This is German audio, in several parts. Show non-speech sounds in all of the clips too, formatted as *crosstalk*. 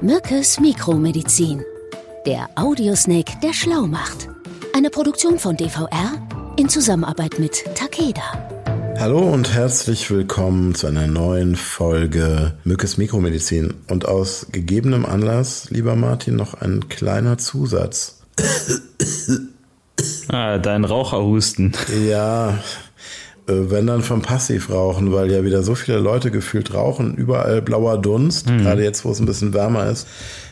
Mückes Mikromedizin. Der Audiosnake, der schlau macht. Eine Produktion von DVR in Zusammenarbeit mit Takeda. Hallo und herzlich willkommen zu einer neuen Folge Mückes Mikromedizin. Und aus gegebenem Anlass, lieber Martin, noch ein kleiner Zusatz. Ah, dein Raucherhusten. Ja, wenn dann vom Passivrauchen, weil ja wieder so viele Leute gefühlt rauchen, überall blauer Dunst, mhm. gerade jetzt, wo es ein bisschen wärmer ist.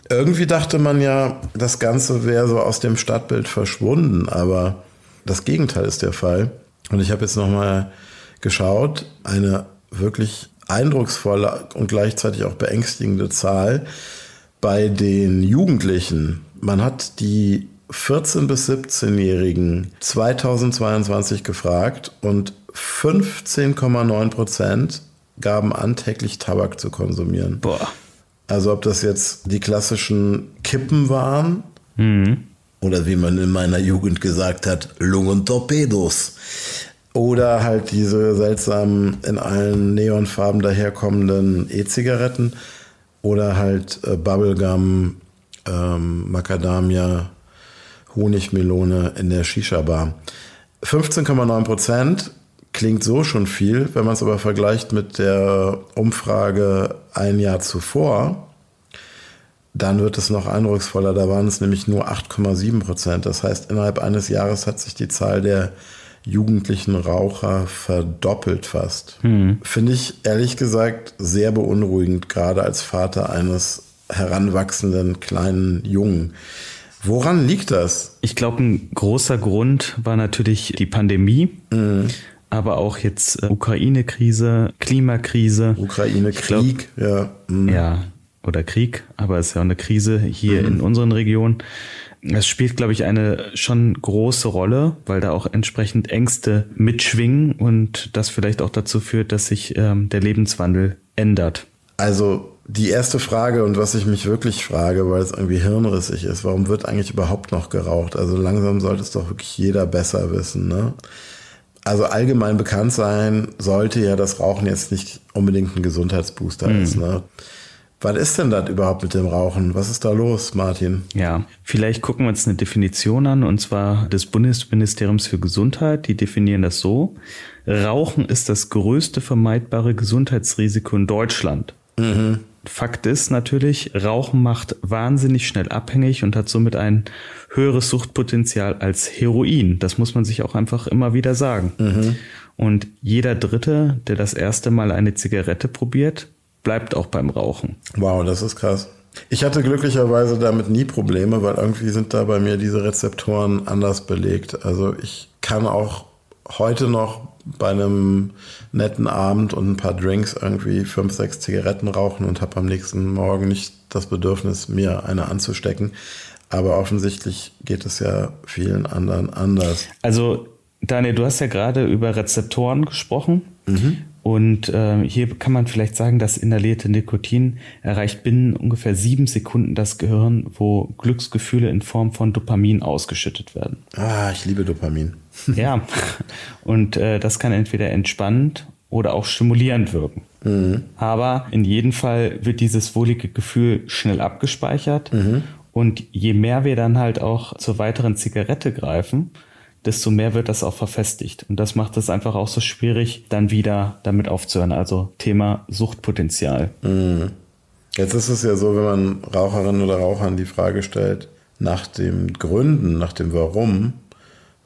Irgendwie dachte man ja, das Ganze wäre so aus dem Stadtbild verschwunden, aber das Gegenteil ist der Fall. Und ich habe jetzt nochmal geschaut, eine wirklich eindrucksvolle und gleichzeitig auch beängstigende Zahl bei den Jugendlichen. Man hat die 14 bis 17-Jährigen 2022 gefragt und 15,9 Prozent gaben an, täglich Tabak zu konsumieren. Boah. Also ob das jetzt die klassischen Kippen waren mhm. oder wie man in meiner Jugend gesagt hat, Lungentorpedos. Oder halt diese seltsamen, in allen Neonfarben daherkommenden E-Zigaretten. Oder halt äh, Bubblegum, ähm, Macadamia, Honigmelone in der Shisha-Bar. 15,9 Prozent klingt so schon viel. Wenn man es aber vergleicht mit der Umfrage ein Jahr zuvor, dann wird es noch eindrucksvoller. Da waren es nämlich nur 8,7 Prozent. Das heißt, innerhalb eines Jahres hat sich die Zahl der jugendlichen Raucher verdoppelt fast. Hm. Finde ich ehrlich gesagt sehr beunruhigend, gerade als Vater eines heranwachsenden kleinen Jungen. Woran liegt das? Ich glaube, ein großer Grund war natürlich die Pandemie. Mhm aber auch jetzt äh, Ukraine-Krise, Klimakrise. Ukraine-Krieg, ja. Mhm. Ja, oder Krieg, aber es ist ja auch eine Krise hier mhm. in unseren Regionen. Es spielt, glaube ich, eine schon große Rolle, weil da auch entsprechend Ängste mitschwingen und das vielleicht auch dazu führt, dass sich ähm, der Lebenswandel ändert. Also die erste Frage und was ich mich wirklich frage, weil es irgendwie hirnrissig ist, warum wird eigentlich überhaupt noch geraucht? Also langsam sollte es doch wirklich jeder besser wissen, ne? Also allgemein bekannt sein sollte ja, dass Rauchen jetzt nicht unbedingt ein Gesundheitsbooster mhm. ist. Ne? Was ist denn das überhaupt mit dem Rauchen? Was ist da los, Martin? Ja, vielleicht gucken wir uns eine Definition an, und zwar des Bundesministeriums für Gesundheit. Die definieren das so. Rauchen ist das größte vermeidbare Gesundheitsrisiko in Deutschland. Mhm. Fakt ist natürlich, Rauchen macht wahnsinnig schnell abhängig und hat somit ein höheres Suchtpotenzial als Heroin. Das muss man sich auch einfach immer wieder sagen. Mhm. Und jeder Dritte, der das erste Mal eine Zigarette probiert, bleibt auch beim Rauchen. Wow, das ist krass. Ich hatte glücklicherweise damit nie Probleme, weil irgendwie sind da bei mir diese Rezeptoren anders belegt. Also ich kann auch heute noch bei einem netten Abend und ein paar Drinks irgendwie fünf, sechs Zigaretten rauchen und habe am nächsten Morgen nicht das Bedürfnis, mir eine anzustecken. Aber offensichtlich geht es ja vielen anderen anders. Also, Daniel, du hast ja gerade über Rezeptoren gesprochen. Mhm. Und äh, hier kann man vielleicht sagen, das inhalierte Nikotin erreicht binnen ungefähr sieben Sekunden das Gehirn, wo Glücksgefühle in Form von Dopamin ausgeschüttet werden. Ah, ich liebe Dopamin. *laughs* ja, und äh, das kann entweder entspannend oder auch stimulierend wirken. Mhm. Aber in jedem Fall wird dieses wohlige Gefühl schnell abgespeichert. Mhm. Und je mehr wir dann halt auch zur weiteren Zigarette greifen, desto mehr wird das auch verfestigt. Und das macht es einfach auch so schwierig, dann wieder damit aufzuhören. Also Thema Suchtpotenzial. Mhm. Jetzt ist es ja so, wenn man Raucherinnen oder Rauchern die Frage stellt, nach dem Gründen, nach dem Warum,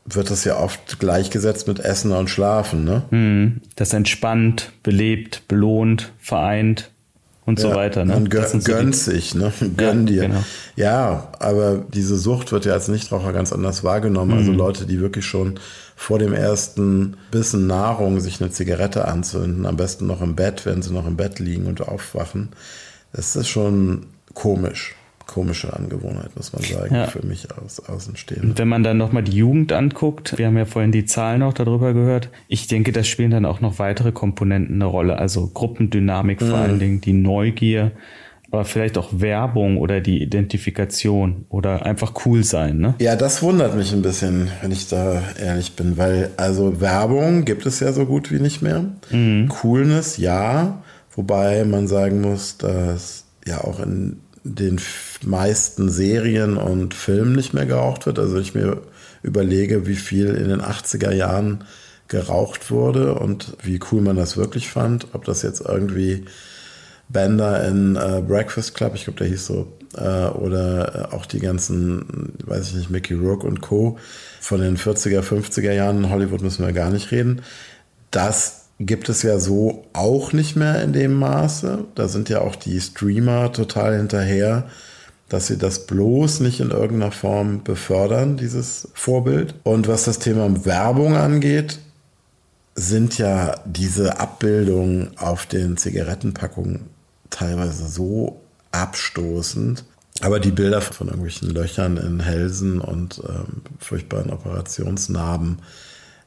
wird das ja oft gleichgesetzt mit Essen und Schlafen, ne? Mhm. Das entspannt, belebt, belohnt, vereint und ja, so weiter. Ne? Man gö so gönnt sich, ne? Gönn ja, dir. Genau. Ja, aber diese Sucht wird ja als Nichtraucher ganz anders wahrgenommen. Also mhm. Also Leute, die wirklich schon vor dem ersten Bissen Nahrung sich eine Zigarette anzünden, am besten noch im Bett, wenn sie noch im Bett liegen und aufwachen, das ist schon komisch komische Angewohnheit, muss man sagen, ja. für mich als Außenstehender. Wenn man dann nochmal die Jugend anguckt, wir haben ja vorhin die Zahlen auch darüber gehört, ich denke, da spielen dann auch noch weitere Komponenten eine Rolle, also Gruppendynamik mhm. vor allen Dingen, die Neugier, aber vielleicht auch Werbung oder die Identifikation oder einfach cool sein, ne? Ja, das wundert mich ein bisschen, wenn ich da ehrlich bin, weil also Werbung gibt es ja so gut wie nicht mehr. Mhm. Coolness, ja, wobei man sagen muss, dass ja auch in den meisten Serien und Filmen nicht mehr geraucht wird. Also ich mir überlege, wie viel in den 80er Jahren geraucht wurde und wie cool man das wirklich fand. Ob das jetzt irgendwie Bender in äh, Breakfast Club, ich glaube, der hieß so, äh, oder äh, auch die ganzen, weiß ich nicht, Mickey Rourke und Co. von den 40er, 50er Jahren in Hollywood müssen wir gar nicht reden. Das gibt es ja so auch nicht mehr in dem Maße. Da sind ja auch die Streamer total hinterher, dass sie das bloß nicht in irgendeiner Form befördern, dieses Vorbild. Und was das Thema Werbung angeht, sind ja diese Abbildungen auf den Zigarettenpackungen teilweise so abstoßend. Aber die Bilder von irgendwelchen Löchern in Hälsen und ähm, furchtbaren Operationsnarben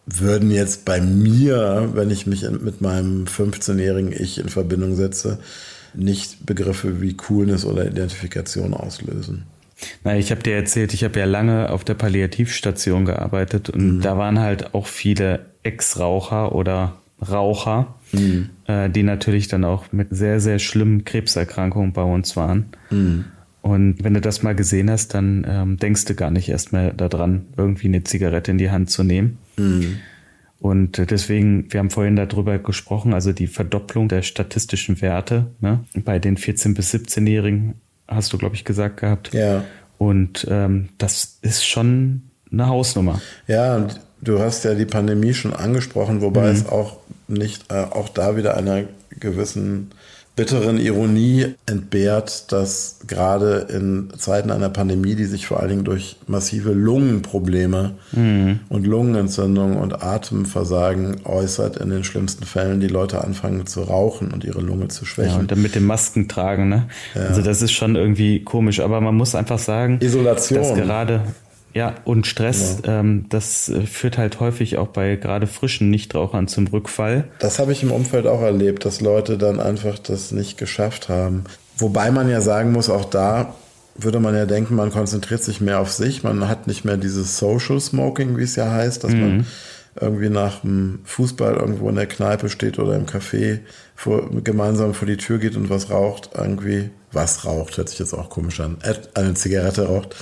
würden jetzt bei mir, wenn ich mich mit meinem 15-jährigen Ich in Verbindung setze, nicht Begriffe wie Coolness oder Identifikation auslösen. Na, ich habe dir erzählt, ich habe ja lange auf der Palliativstation gearbeitet und mhm. da waren halt auch viele Ex-Raucher oder Raucher, mhm. äh, die natürlich dann auch mit sehr, sehr schlimmen Krebserkrankungen bei uns waren. Mhm. Und wenn du das mal gesehen hast, dann ähm, denkst du gar nicht erst mehr daran, irgendwie eine Zigarette in die Hand zu nehmen. Mhm. Und äh, deswegen, wir haben vorhin darüber gesprochen, also die Verdopplung der statistischen Werte ne, bei den 14- bis 17-Jährigen, hast du, glaube ich, gesagt gehabt. Ja. Und ähm, das ist schon eine Hausnummer. Ja, du hast ja die Pandemie schon angesprochen, wobei mhm. es auch nicht, äh, auch da wieder einer gewissen bitteren Ironie entbehrt, dass gerade in Zeiten einer Pandemie, die sich vor allen Dingen durch massive Lungenprobleme mhm. und Lungenentzündung und Atemversagen äußert, in den schlimmsten Fällen die Leute anfangen zu rauchen und ihre Lunge zu schwächen. Ja, und dann mit den Masken tragen, ne? Ja. Also das ist schon irgendwie komisch, aber man muss einfach sagen, Isolation. dass gerade ja, und Stress, ja. Ähm, das äh, führt halt häufig auch bei gerade frischen Nichtrauchern zum Rückfall. Das habe ich im Umfeld auch erlebt, dass Leute dann einfach das nicht geschafft haben. Wobei man ja sagen muss, auch da würde man ja denken, man konzentriert sich mehr auf sich. Man hat nicht mehr dieses Social Smoking, wie es ja heißt, dass mhm. man irgendwie nach dem Fußball irgendwo in der Kneipe steht oder im Café vor, gemeinsam vor die Tür geht und was raucht. Irgendwie was raucht, hört sich jetzt auch komisch an. Eine Zigarette raucht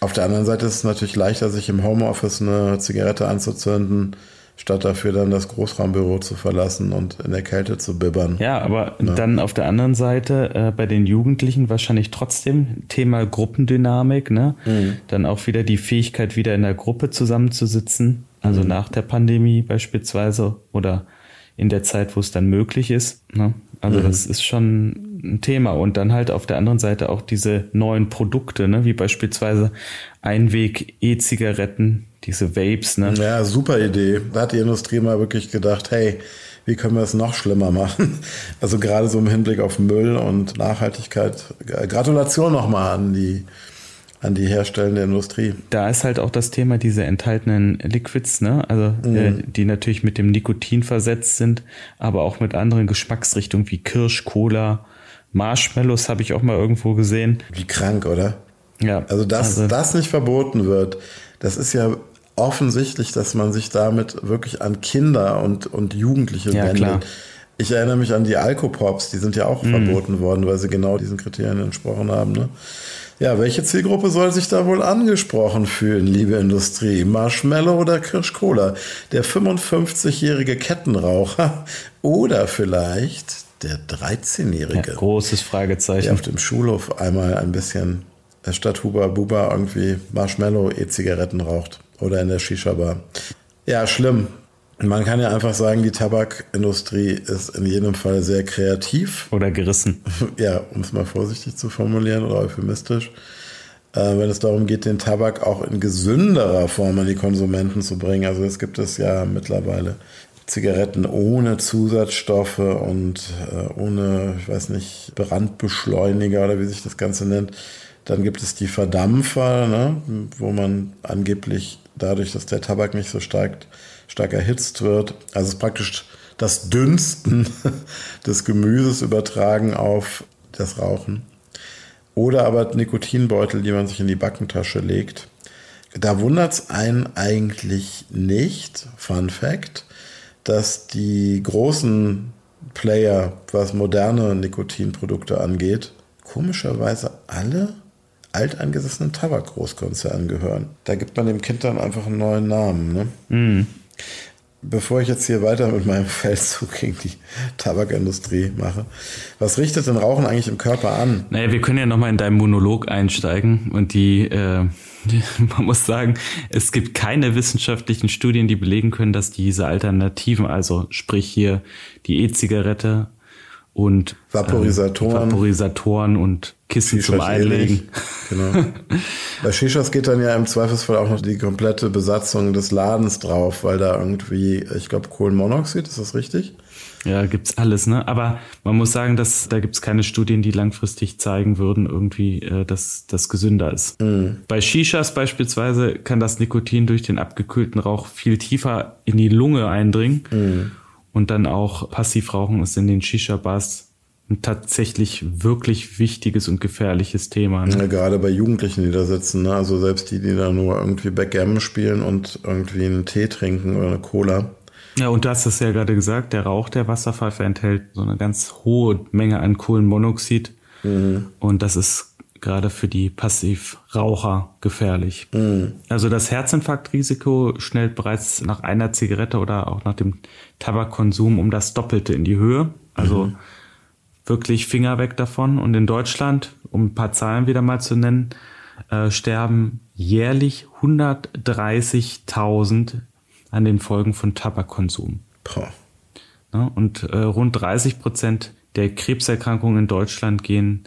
auf der anderen Seite ist es natürlich leichter, sich im Homeoffice eine Zigarette anzuzünden, statt dafür dann das Großraumbüro zu verlassen und in der Kälte zu bibbern. Ja, aber ja. dann auf der anderen Seite äh, bei den Jugendlichen wahrscheinlich trotzdem Thema Gruppendynamik, ne? Mhm. Dann auch wieder die Fähigkeit, wieder in der Gruppe zusammenzusitzen, also mhm. nach der Pandemie beispielsweise oder in der Zeit, wo es dann möglich ist. Ne? Also mhm. das ist schon ein Thema. Und dann halt auf der anderen Seite auch diese neuen Produkte, ne? wie beispielsweise Einweg-E-Zigaretten, diese Vapes. Ne? Ja, super Idee. Da hat die Industrie mal wirklich gedacht, hey, wie können wir es noch schlimmer machen? *laughs* Also gerade so im Hinblick auf Müll und Nachhaltigkeit. Gratulation nochmal an die an die herstellende Industrie. Da ist halt auch das Thema diese enthaltenen Liquids, ne? Also mhm. äh, die natürlich mit dem Nikotin versetzt sind, aber auch mit anderen Geschmacksrichtungen wie Kirsch, Cola, Marshmallows habe ich auch mal irgendwo gesehen. Wie krank, oder? Ja. Also dass also, das nicht verboten wird, das ist ja offensichtlich, dass man sich damit wirklich an Kinder und, und Jugendliche ja, wendet. Klar. Ich erinnere mich an die Alkopops, die sind ja auch mhm. verboten worden, weil sie genau diesen Kriterien entsprochen haben. Ne? Ja, welche Zielgruppe soll sich da wohl angesprochen fühlen, liebe Industrie? Marshmallow oder Kirschcola? Der 55-jährige Kettenraucher oder vielleicht der 13-jährige? Ja, großes Fragezeichen. Der auf dem Schulhof einmal ein bisschen statt Huba Buba irgendwie Marshmallow E-Zigaretten raucht oder in der Shisha-Bar. Ja, schlimm. Man kann ja einfach sagen, die Tabakindustrie ist in jedem Fall sehr kreativ. Oder gerissen. *laughs* Ja, um es mal vorsichtig zu formulieren oder euphemistisch. Äh, wenn es darum geht, den Tabak auch in gesünderer Form an die Konsumenten zu bringen. Also es gibt es ja mittlerweile Zigaretten ohne Zusatzstoffe und äh, ohne, ich weiß nicht, Brandbeschleuniger oder wie sich das Ganze nennt. Dann gibt es die Verdampfer, ne, wo man angeblich dadurch, dass der Tabak nicht so stark stark erhitzt wird. Also praktisch das Dünsten *laughs* des Gemüses übertragen auf das Rauchen. Oder aber Nikotinbeutel, die man sich in die Backentasche legt. Da wundert es einen eigentlich nicht, Fun Fact, dass die großen Player, was moderne Nikotinprodukte angeht, komischerweise alle alteingesessenen Tabakgroßkonzernen gehören. Da gibt man dem Kind dann einfach einen neuen Namen. Ne? Mhm. Bevor ich jetzt hier weiter mit meinem *laughs* Feldzug gegen die Tabakindustrie mache, was richtet denn Rauchen eigentlich im Körper an? Naja, wir können ja nochmal in deinen Monolog einsteigen und die, äh, *laughs* man muss sagen, es gibt keine wissenschaftlichen Studien, die belegen können, dass diese Alternativen, also sprich hier die E-Zigarette und Vaporisatoren, äh, Vaporisatoren und Kissen zum Einlegen. Genau. *laughs* Bei Shishas geht dann ja im Zweifelsfall auch noch die komplette Besatzung des Ladens drauf, weil da irgendwie, ich glaube, Kohlenmonoxid, ist das richtig? Ja, gibt's alles, ne? Aber man muss sagen, dass da gibt's keine Studien, die langfristig zeigen würden, irgendwie, äh, dass das gesünder ist. Mhm. Bei Shishas beispielsweise kann das Nikotin durch den abgekühlten Rauch viel tiefer in die Lunge eindringen. Mhm. Und dann auch Passivrauchen ist in den Shisha-Bars ein tatsächlich wirklich wichtiges und gefährliches Thema. Ne? Ja, gerade bei Jugendlichen, die da sitzen, ne? also selbst die, die da nur irgendwie Backgammon spielen und irgendwie einen Tee trinken oder eine Cola. Ja, und du hast es ja gerade gesagt, der Rauch der Wasserpfeife enthält so eine ganz hohe Menge an Kohlenmonoxid. Mhm. Und das ist gerade für die Passivraucher gefährlich. Mhm. Also das Herzinfarktrisiko schnellt bereits nach einer Zigarette oder auch nach dem Tabakkonsum um das Doppelte in die Höhe. Also Mhm. wirklich Finger weg davon. Und in Deutschland, um ein paar Zahlen wieder mal zu nennen, äh, sterben jährlich 130.000 an den Folgen von Tabakkonsum. Boah. Ne? Und äh, rund 30 Prozent der Krebserkrankungen in Deutschland gehen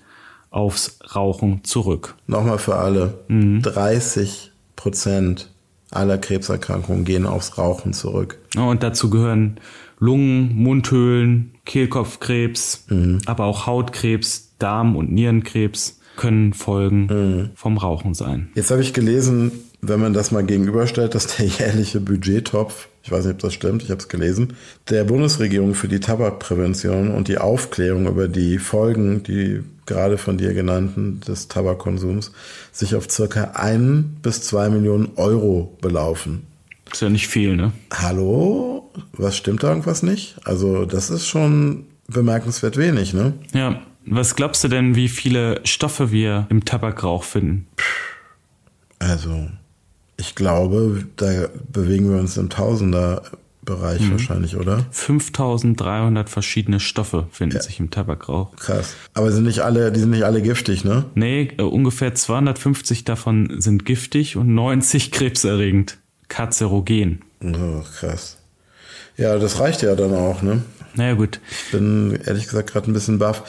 aufs Rauchen zurück. Nochmal für alle. Mhm. 30 Prozent aller Krebserkrankungen gehen aufs Rauchen zurück. Und dazu gehören Lungen, Mundhöhlen, Kehlkopfkrebs, aber auch Hautkrebs, Darm- und Nierenkrebs können Folgen vom Rauchen sein. Jetzt habe ich gelesen, wenn man das mal gegenüberstellt, dass der *laughs* jährliche Budgettopf, ich weiß nicht, ob das stimmt, ich habe es gelesen, der Bundesregierung für die Tabakprävention und die Aufklärung über die Folgen, die gerade von dir genannten, des Tabakkonsums, sich auf circa ein bis zwei Millionen Euro belaufen. Ist ja nicht viel, ne? Hallo? Was stimmt da irgendwas nicht? Also, das ist schon bemerkenswert wenig, ne? Ja. Was glaubst du denn, wie viele Stoffe wir im Tabakrauch finden? Also, ich glaube, da bewegen wir uns im Tausenderbereich wahrscheinlich, oder? 5300 verschiedene Stoffe finden sich im Tabakrauch. Krass. Aber sind nicht alle, die sind nicht alle giftig, ne? Nee, äh, ungefähr 250 davon sind giftig und 90 krebserregend, karzerogen. Oh, krass. Ja, das reicht ja dann auch, ne? Naja gut, Ich bin ehrlich gesagt gerade ein bisschen baff.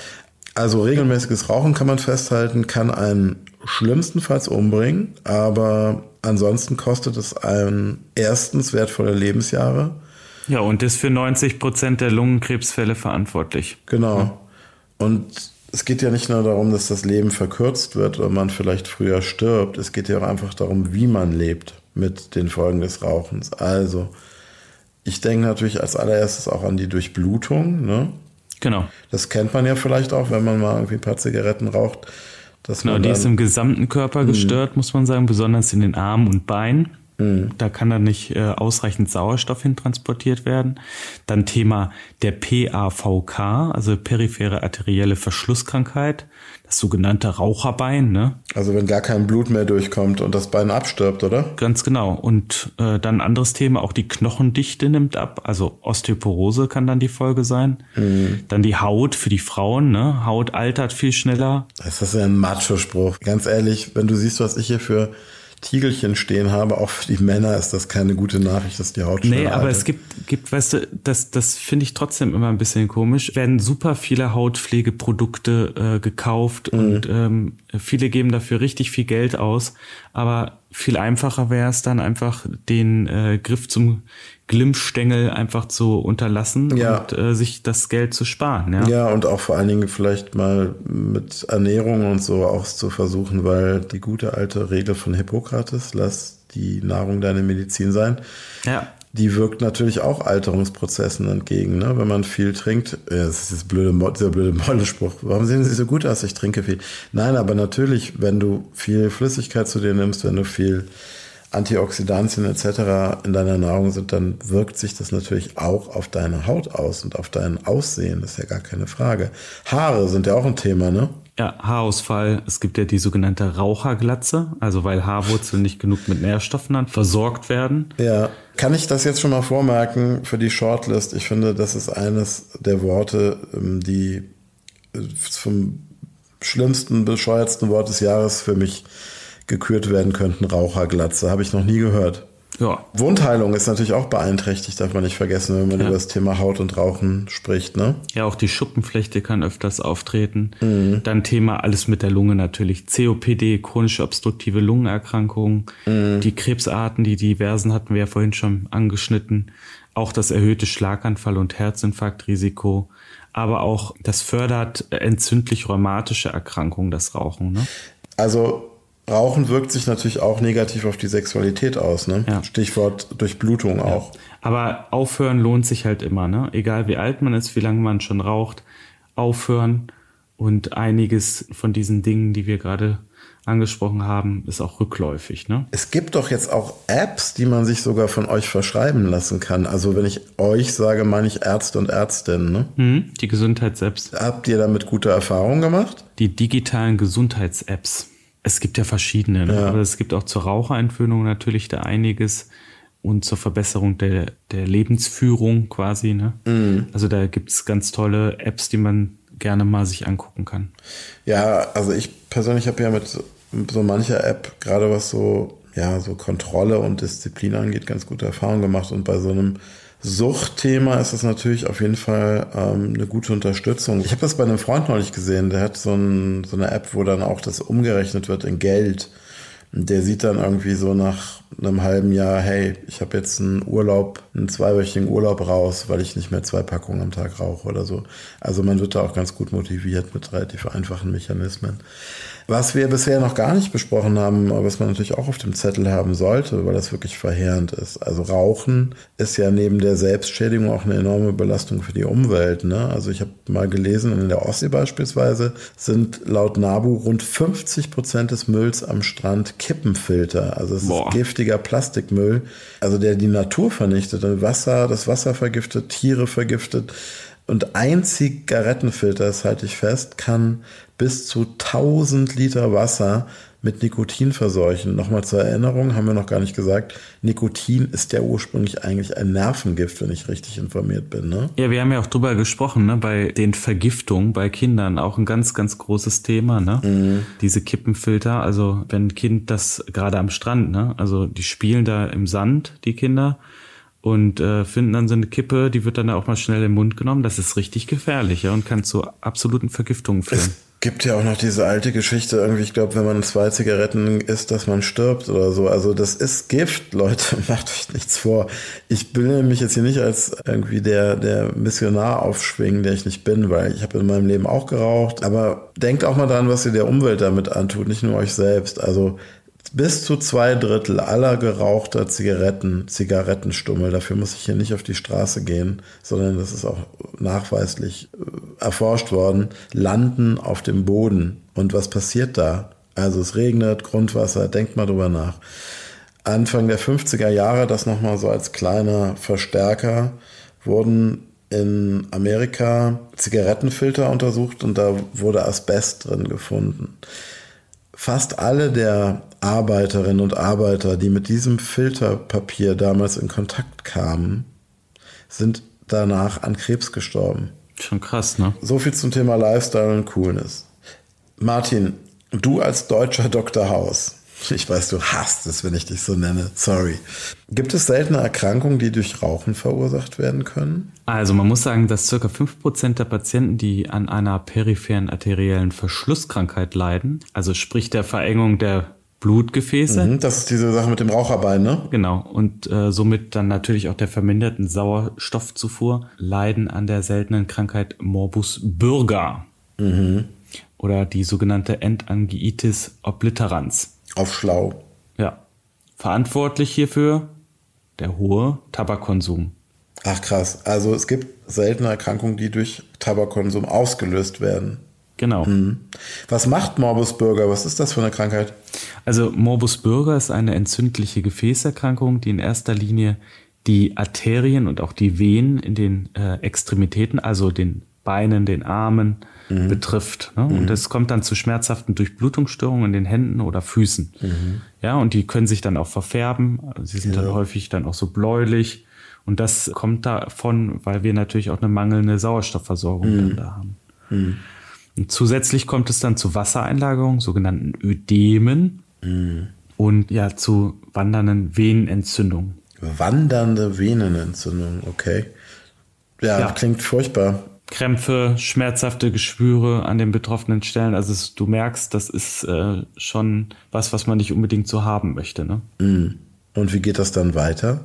Also regelmäßiges Rauchen kann man festhalten, kann einen schlimmstenfalls umbringen, aber ansonsten kostet es einen erstens wertvolle Lebensjahre. ja und ist für 90 Prozent der Lungenkrebsfälle verantwortlich. Genau. Und es geht ja nicht nur darum, dass das Leben verkürzt wird oder man vielleicht früher stirbt. Es geht ja auch einfach darum, wie man lebt mit den Folgen des Rauchens. Also, ich denke natürlich als allererstes auch an die Durchblutung. Ne? Genau. Das kennt man ja vielleicht auch, wenn man mal irgendwie ein paar Zigaretten raucht. Dass Genau, die ist im gesamten Körper gestört, muss man sagen, besonders in den Armen und Beinen. Da kann dann nicht äh, ausreichend Sauerstoff hintransportiert werden. Dann Thema der PAVK, also periphere arterielle Verschlusskrankheit, das sogenannte Raucherbein, ne? also wenn gar kein Blut mehr durchkommt und das Bein abstirbt, oder? Ganz genau. Und äh, dann ein anderes Thema, auch die Knochendichte nimmt ab. Also Osteoporose kann dann die Folge sein. Dann die Haut für die Frauen. Ne? Haut altert viel schneller. Das ist ja ein Macho-Spruch. Ganz ehrlich, wenn du siehst, was ich hier für Tiegelchen stehen habe, auch für die Männer ist das keine gute Nachricht, dass die Haut Nee, aber es gibt, gibt, weißt du, das, das finde ich trotzdem immer ein bisschen komisch. Werden super viele Hautpflegeprodukte äh, gekauft und ähm, viele geben dafür richtig viel Geld aus. Aber viel einfacher wäre es dann einfach, den äh, Griff zum Glimmstängel einfach zu unterlassen Ja. und äh, sich das Geld zu sparen. Ja? Ja, und auch vor allen Dingen vielleicht mal mit Ernährung und so auch zu versuchen, weil die gute alte Regel von Hippokrates, lass die Nahrung deine Medizin sein, ja. die wirkt natürlich auch Alterungsprozessen entgegen. Ne? Wenn man viel trinkt, ja, das ist das blöde, dieser blöde Mollespruch, warum sehen Sie so gut aus? Ich trinke viel. Nein, aber natürlich, wenn du viel Flüssigkeit zu dir nimmst, wenn du viel Antioxidantien etc. in deiner Nahrung sind, dann wirkt sich das natürlich auch auf deine Haut aus und auf dein Aussehen, das ist ja gar keine Frage. Haare sind ja auch ein Thema, ne? Ja, Haarausfall. Es gibt ja die sogenannte Raucherglatze, also weil Haarwurzeln nicht genug mit Nährstoffen dann versorgt werden. Ja. Kann ich das jetzt schon mal vormerken für die Shortlist? Ich finde, das ist eines der Worte, ähm, die äh, vom schlimmsten, bescheuertsten Wort des Jahres für mich gekürt werden könnten. Raucherglatze. Habe ich noch nie gehört. Ja. Wundheilung ist natürlich auch beeinträchtigt, darf man nicht vergessen, wenn man ja. über das Thema Haut und Rauchen spricht, ne? Ja, auch die Schuppenflechte kann öfters auftreten. Mhm. Dann Thema alles mit der Lunge natürlich. COPD, chronische obstruktive Lungenerkrankungen, mhm. die Krebsarten, die diversen hatten wir ja vorhin schon angeschnitten. Auch das erhöhte Schlaganfall- und Herzinfarktrisiko. Aber auch das fördert entzündlich-rheumatische Erkrankungen, das Rauchen, ne? Also Rauchen wirkt sich natürlich auch negativ auf die Sexualität aus, ne? Ja. Stichwort Durchblutung ja. auch. Aber aufhören lohnt sich halt immer, ne? Egal wie alt man ist, wie lange man schon raucht, aufhören und einiges von diesen Dingen, die wir gerade angesprochen haben, ist auch rückläufig, ne? Es gibt doch jetzt auch Apps, die man sich sogar von euch verschreiben lassen kann. Also wenn ich euch sage, meine ich Ärzte und Ärztinnen, ne? Mhm, die Gesundheits-Apps. Habt ihr damit gute Erfahrungen gemacht? Die digitalen Gesundheits-Apps. Es gibt ja verschiedene, ne? ja. aber es gibt auch zur Raucherentwöhnung natürlich da einiges und zur Verbesserung der, der Lebensführung quasi. Ne? Mhm. Also da gibt es ganz tolle Apps, die man gerne mal sich angucken kann. Ja, also ich persönlich habe ja mit so mancher App, gerade was so, ja, so Kontrolle und Disziplin angeht, ganz gute Erfahrungen gemacht. Und bei so einem Suchtthema ist es natürlich auf jeden Fall ähm, eine gute Unterstützung. Ich habe das bei einem Freund neulich gesehen, der hat so, ein, so eine App, wo dann auch das umgerechnet wird in Geld. Der sieht dann irgendwie so nach einem halben Jahr, hey, ich habe jetzt einen Urlaub, einen zweiwöchigen Urlaub raus, weil ich nicht mehr zwei Packungen am Tag rauche oder so. Also man wird da auch ganz gut motiviert mit relativ einfachen Mechanismen. Was wir bisher noch gar nicht besprochen haben, aber was man natürlich auch auf dem Zettel haben sollte, weil das wirklich verheerend ist. Also Rauchen ist ja neben der Selbstschädigung auch eine enorme Belastung für die Umwelt. Ne? Also ich habe mal gelesen, in der Ostsee beispielsweise sind laut NABU rund 50 Prozent des Mülls am Strand Kippenfilter. Also es Boah. ist giftiger Plastikmüll, also der die Natur vernichtet, Wasser, das Wasser vergiftet, Tiere vergiftet. Und ein Zigarettenfilter, das halte ich fest, kann bis zu 1000 Liter Wasser mit Nikotin verseuchen. Nochmal zur Erinnerung, haben wir noch gar nicht gesagt, Nikotin ist ja ursprünglich eigentlich ein Nervengift, wenn ich richtig informiert bin. Ne? Ja, wir haben ja auch drüber gesprochen, ne? bei den Vergiftungen bei Kindern, auch ein ganz, ganz großes Thema. Ne? Mhm. Diese Kippenfilter, also wenn ein Kind das gerade am Strand, ne? also die spielen da im Sand, die Kinder, und äh, finden dann so eine Kippe, die wird dann auch mal schnell im Mund genommen. Das ist richtig gefährlich ja, und kann zu absoluten Vergiftungen führen. *laughs* Gibt ja auch noch diese alte Geschichte, irgendwie, ich glaube, wenn man zwei Zigaretten isst, dass man stirbt oder so. Also das ist Gift, Leute, *laughs* macht euch nichts vor. Ich bilde mich jetzt hier nicht als irgendwie der, der Missionar aufschwingen, der ich nicht bin, weil ich habe in meinem Leben auch geraucht. Aber denkt auch mal dran, was ihr der Umwelt damit antut, nicht nur euch selbst. Also bis zu zwei Drittel aller gerauchter Zigaretten, Zigarettenstummel, dafür muss ich hier nicht auf die Straße gehen, sondern das ist auch nachweislich äh, erforscht worden, landen auf dem Boden. Und was passiert da? Also es regnet, Grundwasser, denkt mal drüber nach. Anfang der 50er Jahre, das nochmal so als kleiner Verstärker, wurden in Amerika Zigarettenfilter untersucht und da wurde Asbest drin gefunden. Fast alle der Arbeiterinnen und Arbeiter, die mit diesem Filterpapier damals in Kontakt kamen, sind danach an Krebs gestorben. Schon krass, ne? So viel zum Thema Lifestyle und Coolness. Martin, du als deutscher Dr. House, ich weiß, du hasst es, wenn ich dich so nenne. Sorry. Gibt es seltene Erkrankungen, die durch Rauchen verursacht werden können? Also man muss sagen, dass circa 5% der Patienten, die an einer peripheren arteriellen Verschlusskrankheit leiden, also sprich der Verengung der Blutgefäße. Mhm, das ist diese Sache mit dem Raucherbein, ne? Genau. Und äh, somit dann natürlich auch der verminderten Sauerstoffzufuhr leiden an der seltenen Krankheit Morbus Bürger. Mhm. Oder die sogenannte Endangiitis obliterans. Auf schlau. Ja. Verantwortlich hierfür der hohe Tabakkonsum. Ach krass. Also es gibt seltene Erkrankungen, die durch Tabakkonsum ausgelöst werden. Genau. Mhm. Was macht Morbus Bürger? Was ist das für eine Krankheit? Also Morbus Bürger ist eine entzündliche Gefäßerkrankung, die in erster Linie die Arterien und auch die Venen in den äh, Extremitäten, also den Beinen, den Armen, mhm. betrifft. Ne? Mhm. Und es kommt dann zu schmerzhaften Durchblutungsstörungen in den Händen oder Füßen. Mhm. Ja, und die können sich dann auch verfärben. Sie sind ja. dann häufig dann auch so bläulich. Und das kommt davon, weil wir natürlich auch eine mangelnde Sauerstoffversorgung dann da haben. Und zusätzlich kommt es dann zu Wassereinlagerungen, sogenannten Ödemen und ja zu wandernden Venenentzündungen. Wandernde Venenentzündung, okay. Ja, ja, klingt furchtbar. Krämpfe, schmerzhafte Geschwüre an den betroffenen Stellen. Also es, du merkst, das ist äh, schon was, was man nicht unbedingt so haben möchte. Ne? Mm. Und wie geht das dann weiter?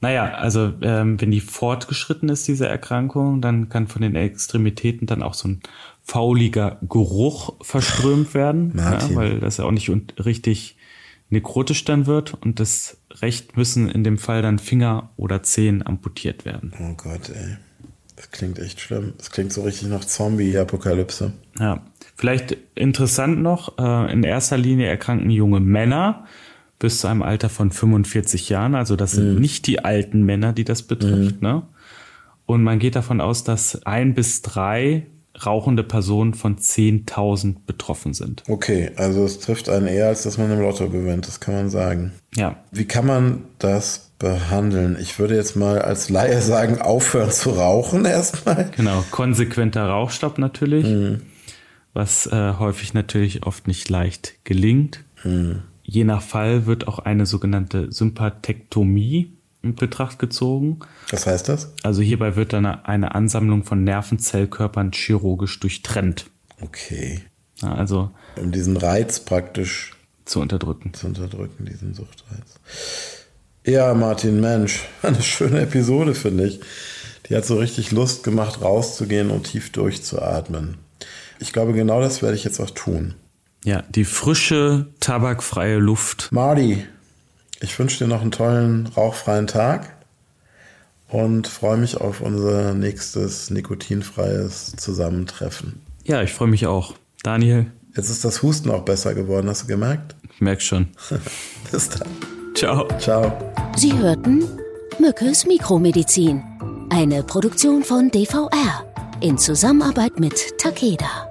Naja, also ähm, wenn die fortgeschritten ist, diese Erkrankung, dann kann von den Extremitäten dann auch so ein fauliger Geruch verströmt werden, *laughs* ja, weil das ja auch nicht richtig nekrotisch dann wird und das Recht müssen in dem Fall dann Finger oder Zehen amputiert werden. Oh Gott, ey. Das klingt echt schlimm. Das klingt so richtig nach Zombie-Apokalypse. Ja. Vielleicht interessant noch, äh, in erster Linie erkranken junge Männer bis zu einem Alter von 45 Jahren. Also das sind mm. nicht die alten Männer, die das betrifft. Mm. Ne? Und man geht davon aus, dass ein bis drei rauchende Personen von 10.000 betroffen sind. Okay, also es trifft einen eher, als dass man im Lotto gewinnt, das kann man sagen. Ja. Wie kann man das behandeln? Ich würde jetzt mal als Laie sagen, aufhören zu rauchen *laughs* erstmal. Genau, konsequenter Rauchstopp natürlich, mhm. was äh, häufig natürlich oft nicht leicht gelingt. Mhm. Je nach Fall wird auch eine sogenannte Sympathektomie in Betracht gezogen. Was heißt das? Also hierbei wird dann eine Ansammlung von Nervenzellkörpern chirurgisch durchtrennt. Okay. Ja, also um diesen Reiz praktisch zu unterdrücken. Zu unterdrücken, diesen Suchtreiz. Ja, Martin, Mensch, eine schöne Episode, finde ich. Die hat so richtig Lust gemacht, rauszugehen und tief durchzuatmen. Ich glaube, genau das werde ich jetzt auch tun. Ja, die frische, tabakfreie Luft. Marty, ich wünsche dir noch einen tollen, rauchfreien Tag und freue mich auf unser nächstes nikotinfreies Zusammentreffen. Ja, ich freue mich auch. Daniel. Jetzt ist das Husten auch besser geworden, hast du gemerkt? Ich merke schon. *laughs* Bis dann. Ciao. Ciao. Sie hörten Mückes Mikromedizin, eine Produktion von DVR in Zusammenarbeit mit Takeda.